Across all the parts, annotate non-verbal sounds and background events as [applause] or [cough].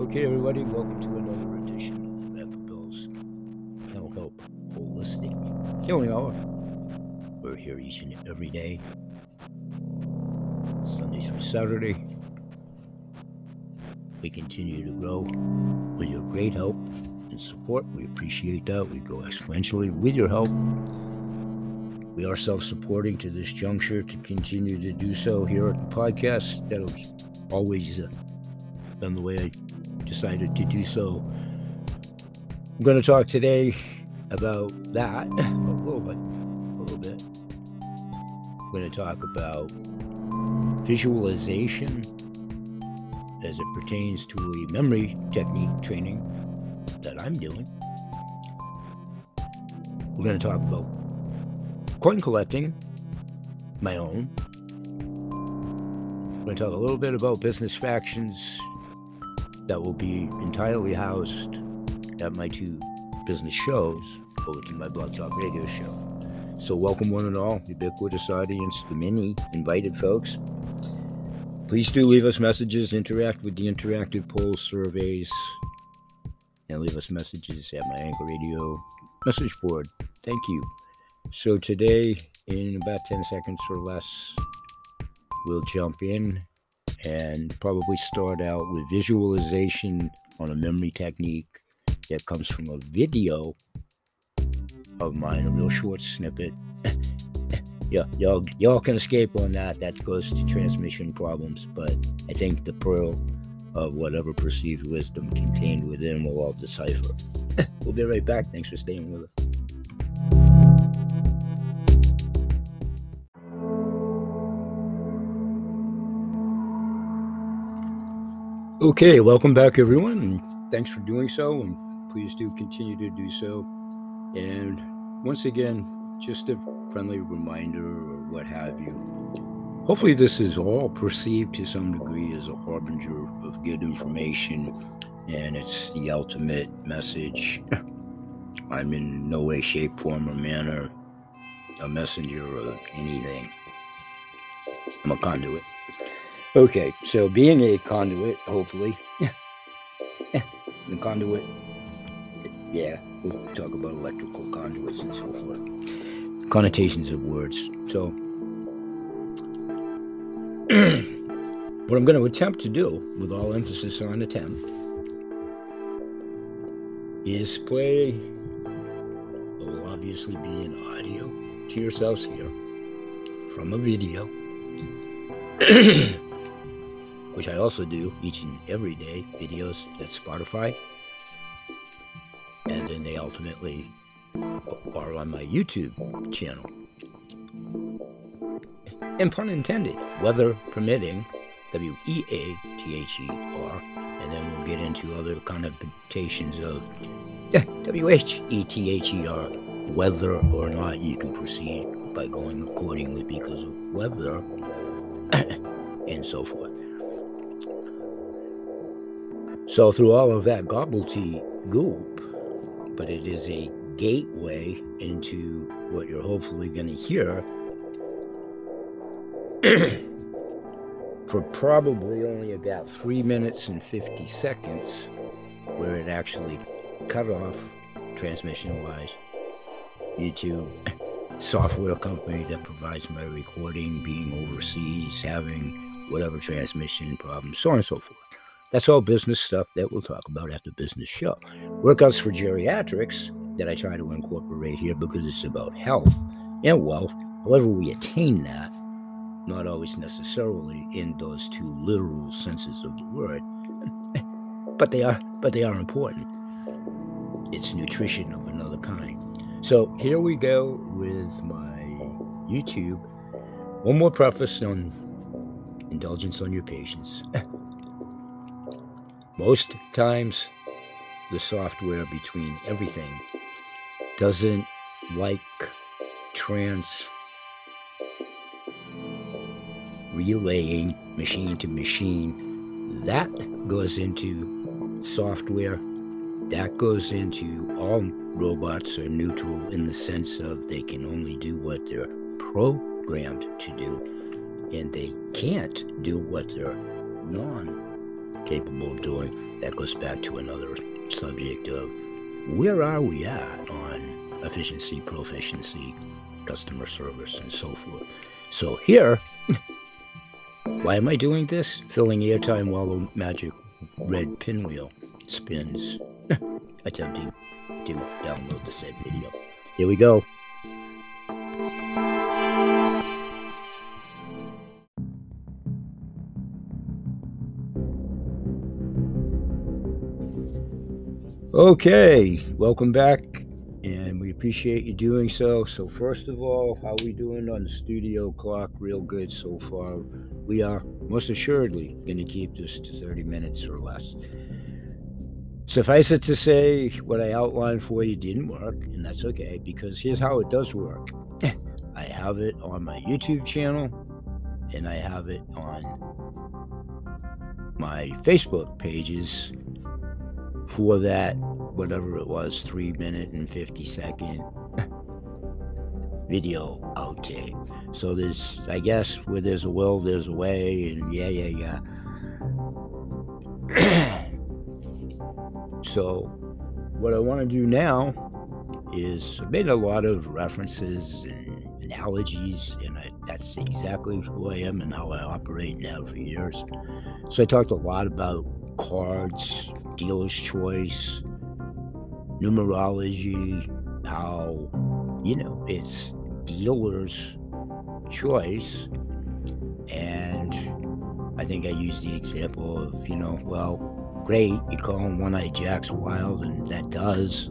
Okay, everybody, welcome to another edition of Epic Bill's Mental Help Holistic Healing Hour. We're here each and every day, Sunday through Saturday. We continue to grow with your great help and support. We appreciate that. We grow exponentially with your help. We are self supporting to this juncture to continue to do so here at the podcast. That'll always uh, been the way I decided to do so. I'm going to talk today about that [laughs] a little bit. A little bit. I'm going to talk about visualization as it pertains to a memory technique training that I'm doing. We're going to talk about coin collecting, my own. I'm going to talk a little bit about business factions that will be entirely housed at my two business shows over to my Blog Talk Radio show. So, welcome one and all, ubiquitous audience, the many invited folks. Please do leave us messages, interact with the interactive poll surveys, and leave us messages at my Anchor Radio message board. Thank you. So, today, in about 10 seconds or less, we'll jump in and probably start out with visualization on a memory technique that comes from a video of mine, a real short snippet. [laughs] yeah, y'all, y'all can escape on that. That goes to transmission problems, but I think the pearl of whatever perceived wisdom contained within will all decipher. [laughs] we'll be right back. Thanks for staying with us. Okay, welcome back, everyone, and thanks for doing so. And please do continue to do so. And once again, just a friendly reminder or what have you. Hopefully, this is all perceived to some degree as a harbinger of good information, and it's the ultimate message. I'm in no way, shape, form, or manner a messenger of anything. I'm a conduit. Okay, so being a conduit, hopefully, the conduit, yeah, we'll talk about electrical conduits and so forth. Connotations of words. So, [clears throat] what I'm going to attempt to do, with all emphasis on attempt, is play will obviously be an audio to yourselves here from a video. [clears throat] which I also do each and every day, videos at Spotify. And then they ultimately are on my YouTube channel. And pun intended, weather permitting, W E A T H E R. And then we'll get into other connotations of [laughs] W H E T H E R, whether or not you can proceed by going accordingly because of weather [clears throat] and so forth. So through all of that gobbledy goop, but it is a gateway into what you're hopefully going to hear [clears throat] for probably only about three minutes and 50 seconds, where it actually cut off transmission wise. YouTube [laughs] software company that provides my recording, being overseas, having whatever transmission problems, so on and so forth. That's all business stuff that we'll talk about after the business show. Workouts for geriatrics that I try to incorporate here because it's about health and wealth. However, we attain that, not always necessarily in those two literal senses of the word, [laughs] but they are but they are important. It's nutrition of another kind. So here we go with my YouTube. One more preface on indulgence on your patience. [laughs] Most times, the software between everything doesn't like trans relaying machine to machine. That goes into software. That goes into all robots are neutral in the sense of they can only do what they're programmed to do. and they can't do what they're non capable of doing, that goes back to another subject of where are we at on efficiency, proficiency, customer service, and so forth. So here, why am I doing this? Filling airtime while the magic red pinwheel spins, [laughs] attempting to download the said video. Here we go. Okay, welcome back, and we appreciate you doing so. So, first of all, how we doing on the studio clock? Real good so far. We are most assuredly going to keep this to 30 minutes or less. Suffice it to say, what I outlined for you didn't work, and that's okay because here's how it does work [laughs] I have it on my YouTube channel, and I have it on my Facebook pages for that, whatever it was, three minute and 50 second video outtake. So there's, I guess, where there's a will, there's a way, and yeah, yeah, yeah. [clears throat] so what I want to do now is I made a lot of references and analogies, and I, that's exactly who I am and how I operate now for years. So I talked a lot about cards, dealer's choice, numerology, how, you know, it's dealer's choice. And I think I used the example of, you know, well, great, you call him one eyed Jacks wild, and that does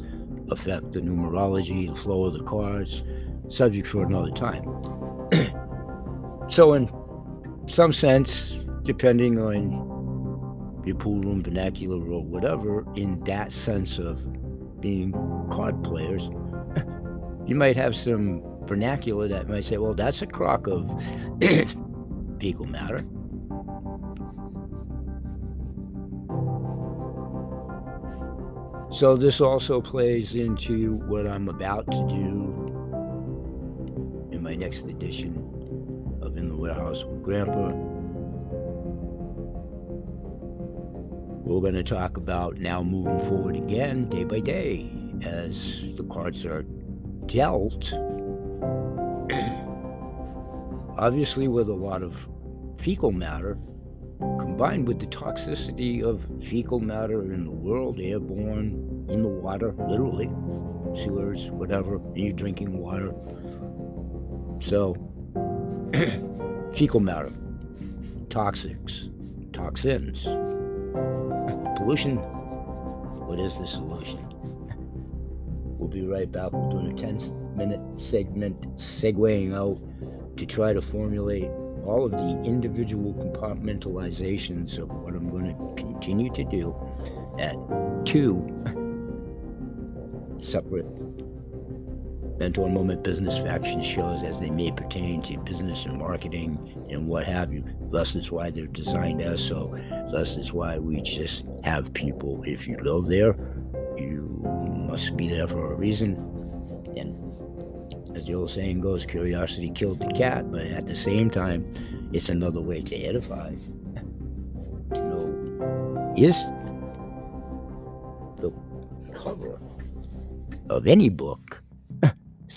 affect the numerology, the flow of the cards, subject for another time. [clears throat] so, in some sense, depending on your pool room vernacular or whatever, in that sense of being card players, [laughs] you might have some vernacular that might say, well, that's a crock of [coughs] fecal matter. So this also plays into what I'm about to do in my next edition of In the Warehouse with Grandpa. We're going to talk about now moving forward again, day by day, as the cards are dealt. [clears throat] Obviously, with a lot of fecal matter, combined with the toxicity of fecal matter in the world, airborne, in the water, literally, sewers, whatever, you're drinking water. So, [clears throat] fecal matter, toxics, toxins, pollution. What is the solution? We'll be right back. We're doing a 10 minute segment segueing out to try to formulate all of the individual compartmentalizations of what I'm going to continue to do at two separate mentor moment business faction shows as they may pertain to business and marketing and what have you. Thus is why they're designed as so. Thus is why we just have people. If you go there, you must be there for a reason. And as the old saying goes, curiosity killed the cat, but at the same time, it's another way to edify. [laughs] to know is the cover of any book,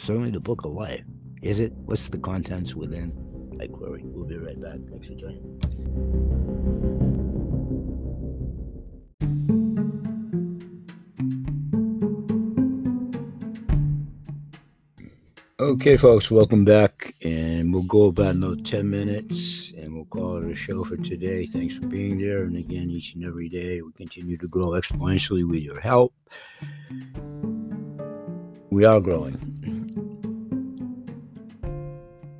certainly the book of life, is it? What's the contents within? I query. We'll be right back. Thanks for joining. Okay, folks, welcome back. And we'll go about another 10 minutes and we'll call it a show for today. Thanks for being there. And again, each and every day, we continue to grow exponentially with your help. We are growing.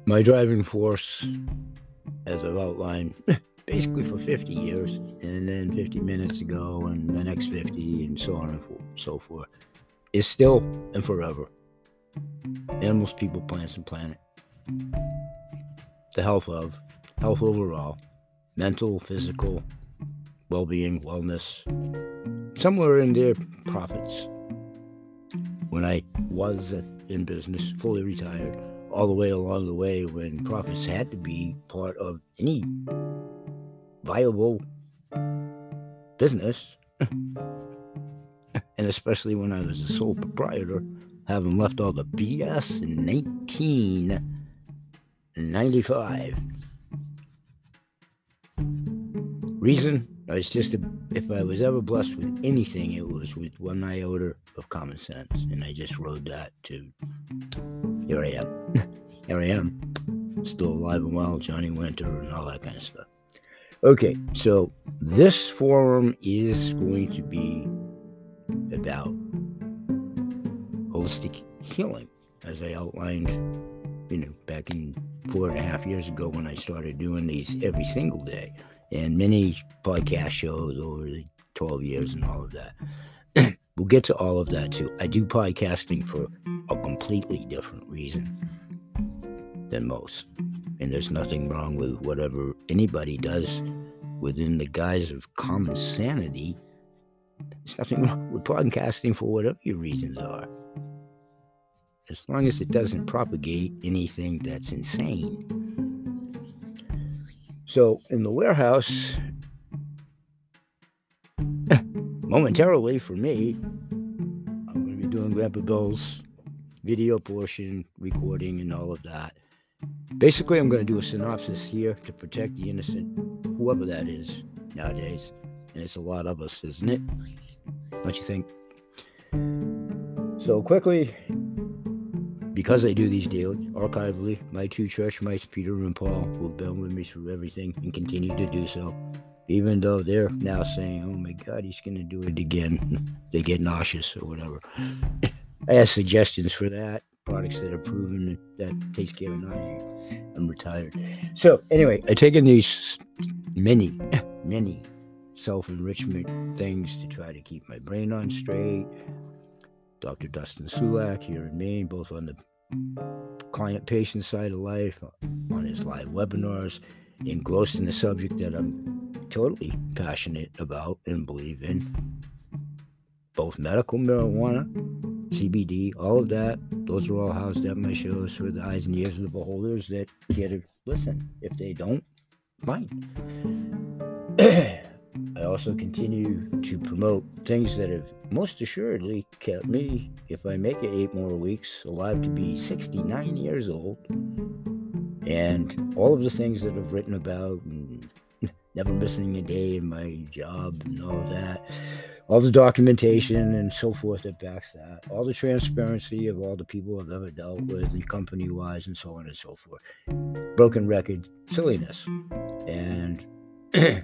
My driving force, as I've outlined, [laughs] basically for 50 years, and then 50 minutes ago, and the next 50, and so on and so forth, is still and forever animals, people, plants, and planet. The health of, health overall, mental, physical, well being, wellness, somewhere in their profits. When I was in business, fully retired, all the way along the way when profits had to be part of any viable business. [laughs] and especially when I was a sole proprietor, having left all the BS in 1995. Reason? It's just a, if I was ever blessed with anything, it was with one iota of common sense, and I just rode that to here I am. [laughs] here I am, still alive and well, Johnny Winter, and all that kind of stuff. Okay, so this forum is going to be about holistic healing, as I outlined, you know, back in four and a half years ago when I started doing these every single day and many podcast shows over the 12 years and all of that. [clears throat] we'll get to all of that too. I do podcasting for a completely different reason than most. And there's nothing wrong with whatever anybody does within the guise of common sanity. There's nothing wrong with podcasting for whatever your reasons are. As long as it doesn't propagate anything that's insane. So in the warehouse, [clears throat] momentarily for me, I'm going to be doing Grandpa Bill's video portion, recording, and all of that. Basically, I'm going to do a synopsis here to protect the innocent, whoever that is nowadays. And it's a lot of us, isn't it? Don't you think? So, quickly, because I do these deals archivally, my two church mice, Peter and Paul, will been with me through everything and continue to do so. Even though they're now saying, oh my God, he's going to do it again. they get nauseous or whatever. I have suggestions for that. Products that are proven that takes care of nausea. I'm retired. So, anyway, I've taken these many, [laughs] many self enrichment things to try to keep my brain on straight Dr. Dustin Sulak here in Maine, both on the client patient side of life, on his live webinars, engrossed in the subject that I'm totally passionate about and believe in. Both medical marijuana, CBD, all of that. Those are all housed at my shows for the eyes and ears of the beholders that care to listen. If they don't, fine. [clears throat] I also continue to promote things that have most assuredly kept me, if I make it eight more weeks, alive to be 69 years old. And all of the things that I've written about, and [laughs] never missing a day in my job, and all that, all the documentation and so forth that backs that, all the transparency of all the people I've ever dealt with, and company wise, and so on and so forth. Broken record silliness. And [coughs]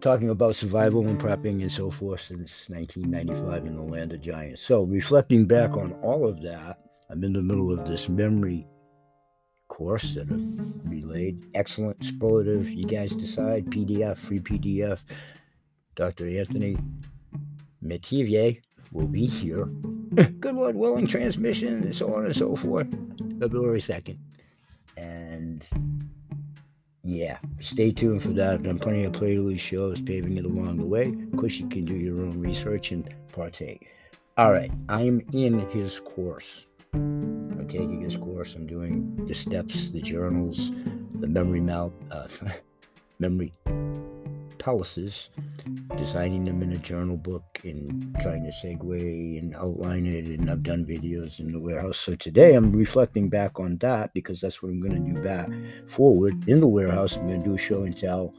talking about survival and prepping and so forth since 1995 in the land of giants. So, reflecting back on all of that, I'm in the middle of this memory course that I've mm-hmm. relayed. Excellent, superlative. You guys decide. PDF, free PDF. Dr. Anthony Metivier will be here. [laughs] Good Lord willing, transmission, and so on and so forth. February 2nd. And yeah, stay tuned for that. I've done plenty of playlist shows paving it along the way. Of course, you can do your own research and partake. All right, I'm in his course. I'm taking this course. I'm doing the steps, the journals, the memory mouth, uh, [laughs] memory palaces, designing them in a journal book and trying to segue and outline it. And I've done videos in the warehouse. So today I'm reflecting back on that because that's what I'm going to do back forward in the warehouse. I'm going to do a show and tell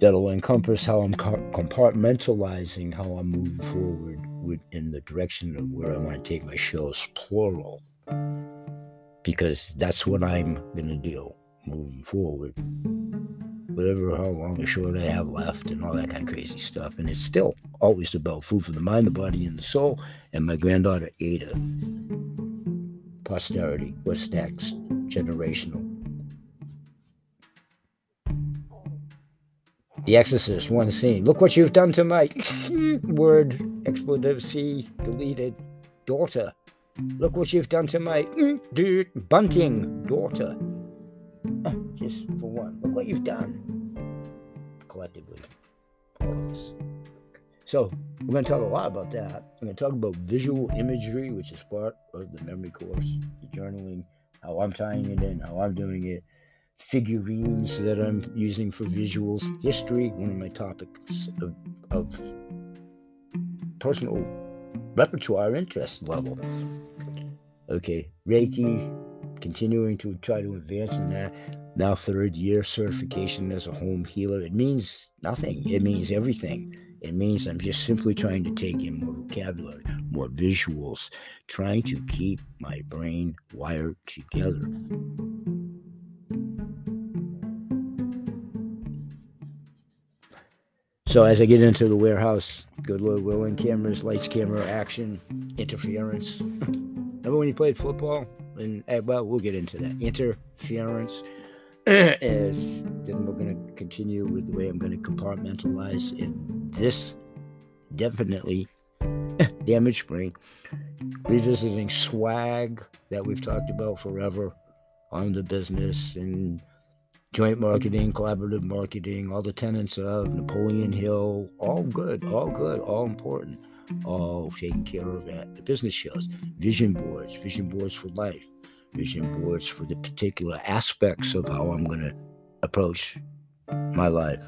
that'll encompass how I'm compartmentalizing how I'm moving forward with, in the direction of where I want to take my shows, plural. Because that's what I'm going to do moving forward whatever, how long or short I have left, and all that kind of crazy stuff. And it's still always about food for the mind, the body, and the soul. And my granddaughter, Ada. Posterity. What's next? Generational. The Exorcist, one scene. Look what you've done to my [laughs] word, expletive C, deleted, daughter. Look what you've done to my [laughs] bunting daughter. Uh, just for one. Look what you've done collectively. So we're going to talk a lot about that. I'm going to talk about visual imagery, which is part of the memory course, the journaling, how I'm tying it in, how I'm doing it, figurines that I'm using for visuals, history, one of my topics of, of personal repertoire interest level. Okay, Reiki, continuing to try to advance in that. Now, third year certification as a home healer. It means nothing, it means everything. It means I'm just simply trying to take in more vocabulary, more visuals, trying to keep my brain wired together. So as I get into the warehouse, good Lord willing, cameras, lights, camera, action, interference. Remember when you played football? And eh, well, we'll get into that. Interference. [clears throat] and then we're going to continue with the way I'm going to compartmentalize in this definitely [laughs] damaged brain. Revisiting swag that we've talked about forever on the business and joint marketing, collaborative marketing, all the tenets of Napoleon Hill, all good, all good, all important, all taken care of at the business shows. Vision boards, vision boards for life, vision boards for the particular aspects of how I'm going to approach my life.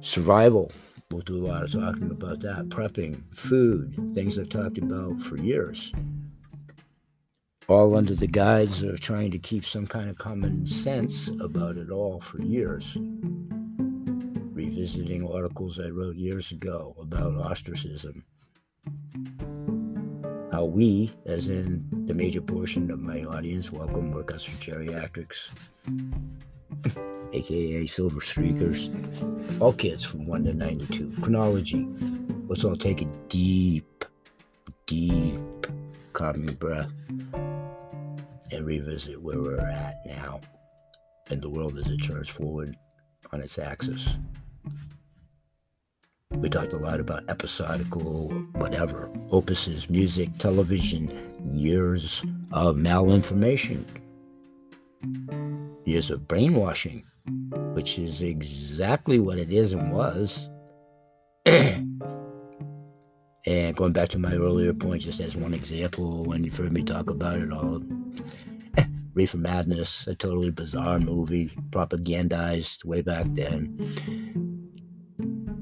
Survival, we'll do a lot of talking about that. Prepping, food, things I've talked about for years all under the guise of trying to keep some kind of common sense about it all for years. Revisiting articles I wrote years ago about ostracism. How we, as in the major portion of my audience, welcome workouts for geriatrics, [laughs] aka silver streakers, all kids from 1 to 92. Chronology. Let's all take a deep, deep, calming breath and revisit where we're at now in the world as it turns forward on its axis. We talked a lot about episodical, whatever, opuses, music, television, years of malinformation, years of brainwashing, which is exactly what it is and was. [clears throat] and going back to my earlier point, just as one example, when you've heard me talk about it all, [coughs] Reefer Madness, a totally bizarre movie, propagandized way back then.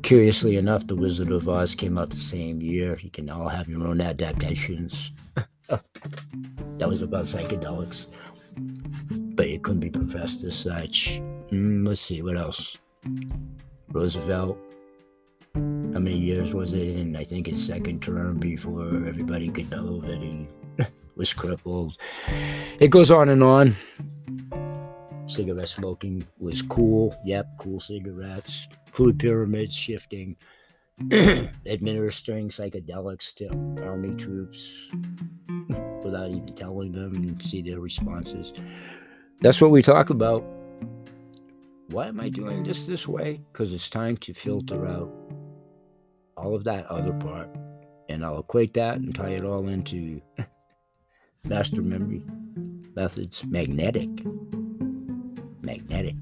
Curiously enough, The Wizard of Oz came out the same year. You can all have your own adaptations. [laughs] that was about psychedelics, but it couldn't be professed as such. Mm, let's see, what else? Roosevelt. How many years was it in? I think his second term before everybody could know that he [laughs] was crippled. It goes on and on. Cigarette smoking was cool. Yep, cool cigarettes. Food pyramids shifting. [clears throat] administering psychedelics to army troops [laughs] without even telling them and see their responses. That's what we talk about. Why am I doing this this way? Because it's time to filter out all of that other mm. part. And I'll equate that and tie it all into [laughs] master memory methods, magnetic, magnetic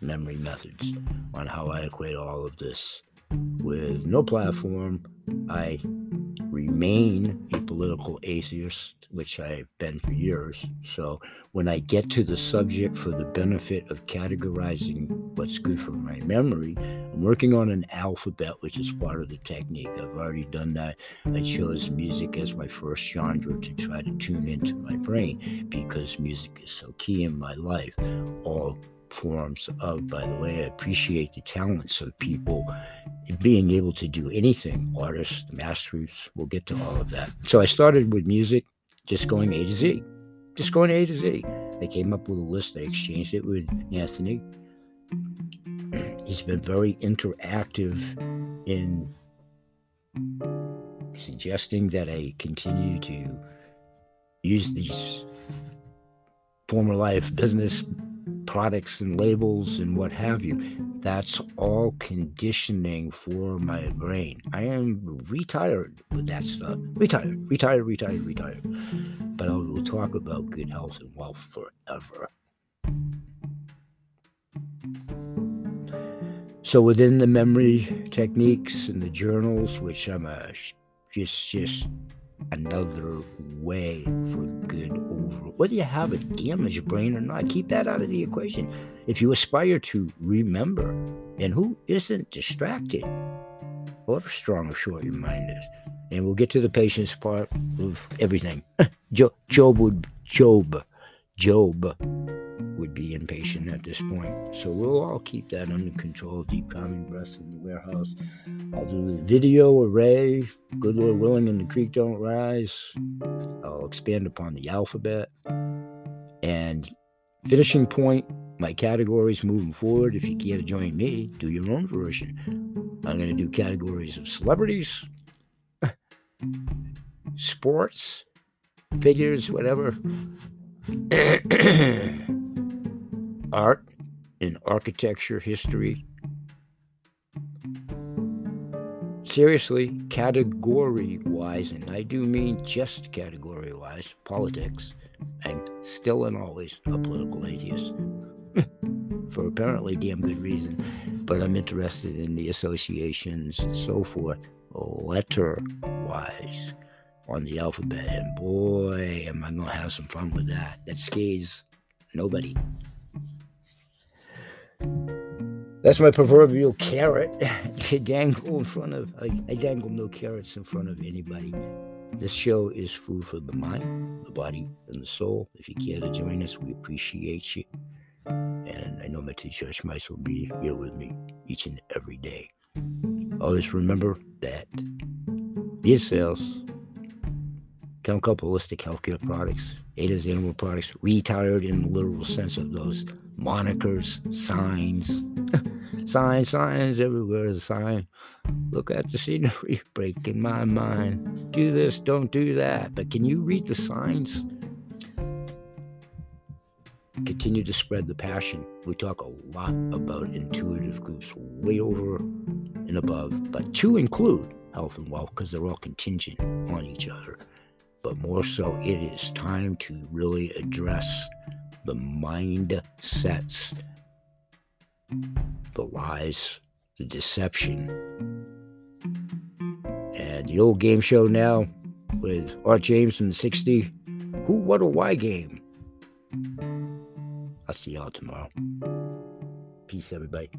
memory methods on how I equate all of this. With no platform, I remain a political atheist, which I've been for years. So when I get to the subject for the benefit of categorizing what's good for my memory, I'm working on an alphabet, which is part of the technique. I've already done that. I chose music as my first genre to try to tune into my brain because music is so key in my life. All forms of, by the way, I appreciate the talents of people being able to do anything, artists, masters, we'll get to all of that. So I started with music, just going A to Z, just going A to Z. They came up with a list, I exchanged it with Anthony. He's been very interactive in suggesting that I continue to use these former life business products and labels and what have you. That's all conditioning for my brain. I am retired with that stuff. Retired, retired, retired, retired. But I will talk about good health and wealth forever. So within the memory techniques and the journals, which I'm a just just another way for good over whether you have a damaged brain or not keep that out of the equation. If you aspire to remember and who isn't distracted however strong or short your mind is. And we'll get to the patience part of everything. [laughs] Job would job job would be impatient at this point. So we'll all keep that under control. Deep calming breaths in the warehouse. I'll do the video array. Good Lord willing, and the creek don't rise. I'll expand upon the alphabet. And finishing point, my categories moving forward. If you care to join me, do your own version. I'm going to do categories of celebrities, sports, figures, whatever. [clears throat] [coughs] art and architecture history. Seriously, category wise, and I do mean just category wise, politics. I'm still and always a political atheist. [laughs] For apparently damn good reason, but I'm interested in the associations and so forth, letter wise on the alphabet. And boy, am I going to have some fun with that. That scares nobody. That's my proverbial carrot [laughs] to dangle in front of. I, I, dangle no carrots in front of anybody. This show is food for the mind, the body, and the soul. If you care to join us, we appreciate you. And I know my two church mice will be here with me each and every day. Always remember that beer sales, chemical holistic healthcare products, Ada's animal products, retired in the literal sense of those monikers, signs. [laughs] signs, signs, everywhere is a sign. Look at the scenery, [laughs] breaking my mind. Do this, don't do that. But can you read the signs? Continue to spread the passion. We talk a lot about intuitive groups, way over and above, but to include health and wealth because they're all contingent on each other. But more so, it is time to really address the mind sets, the lies, the deception. And the old game show now with Art James from the '60s. Who, What, or Why game. I'll see y'all tomorrow. Peace, everybody.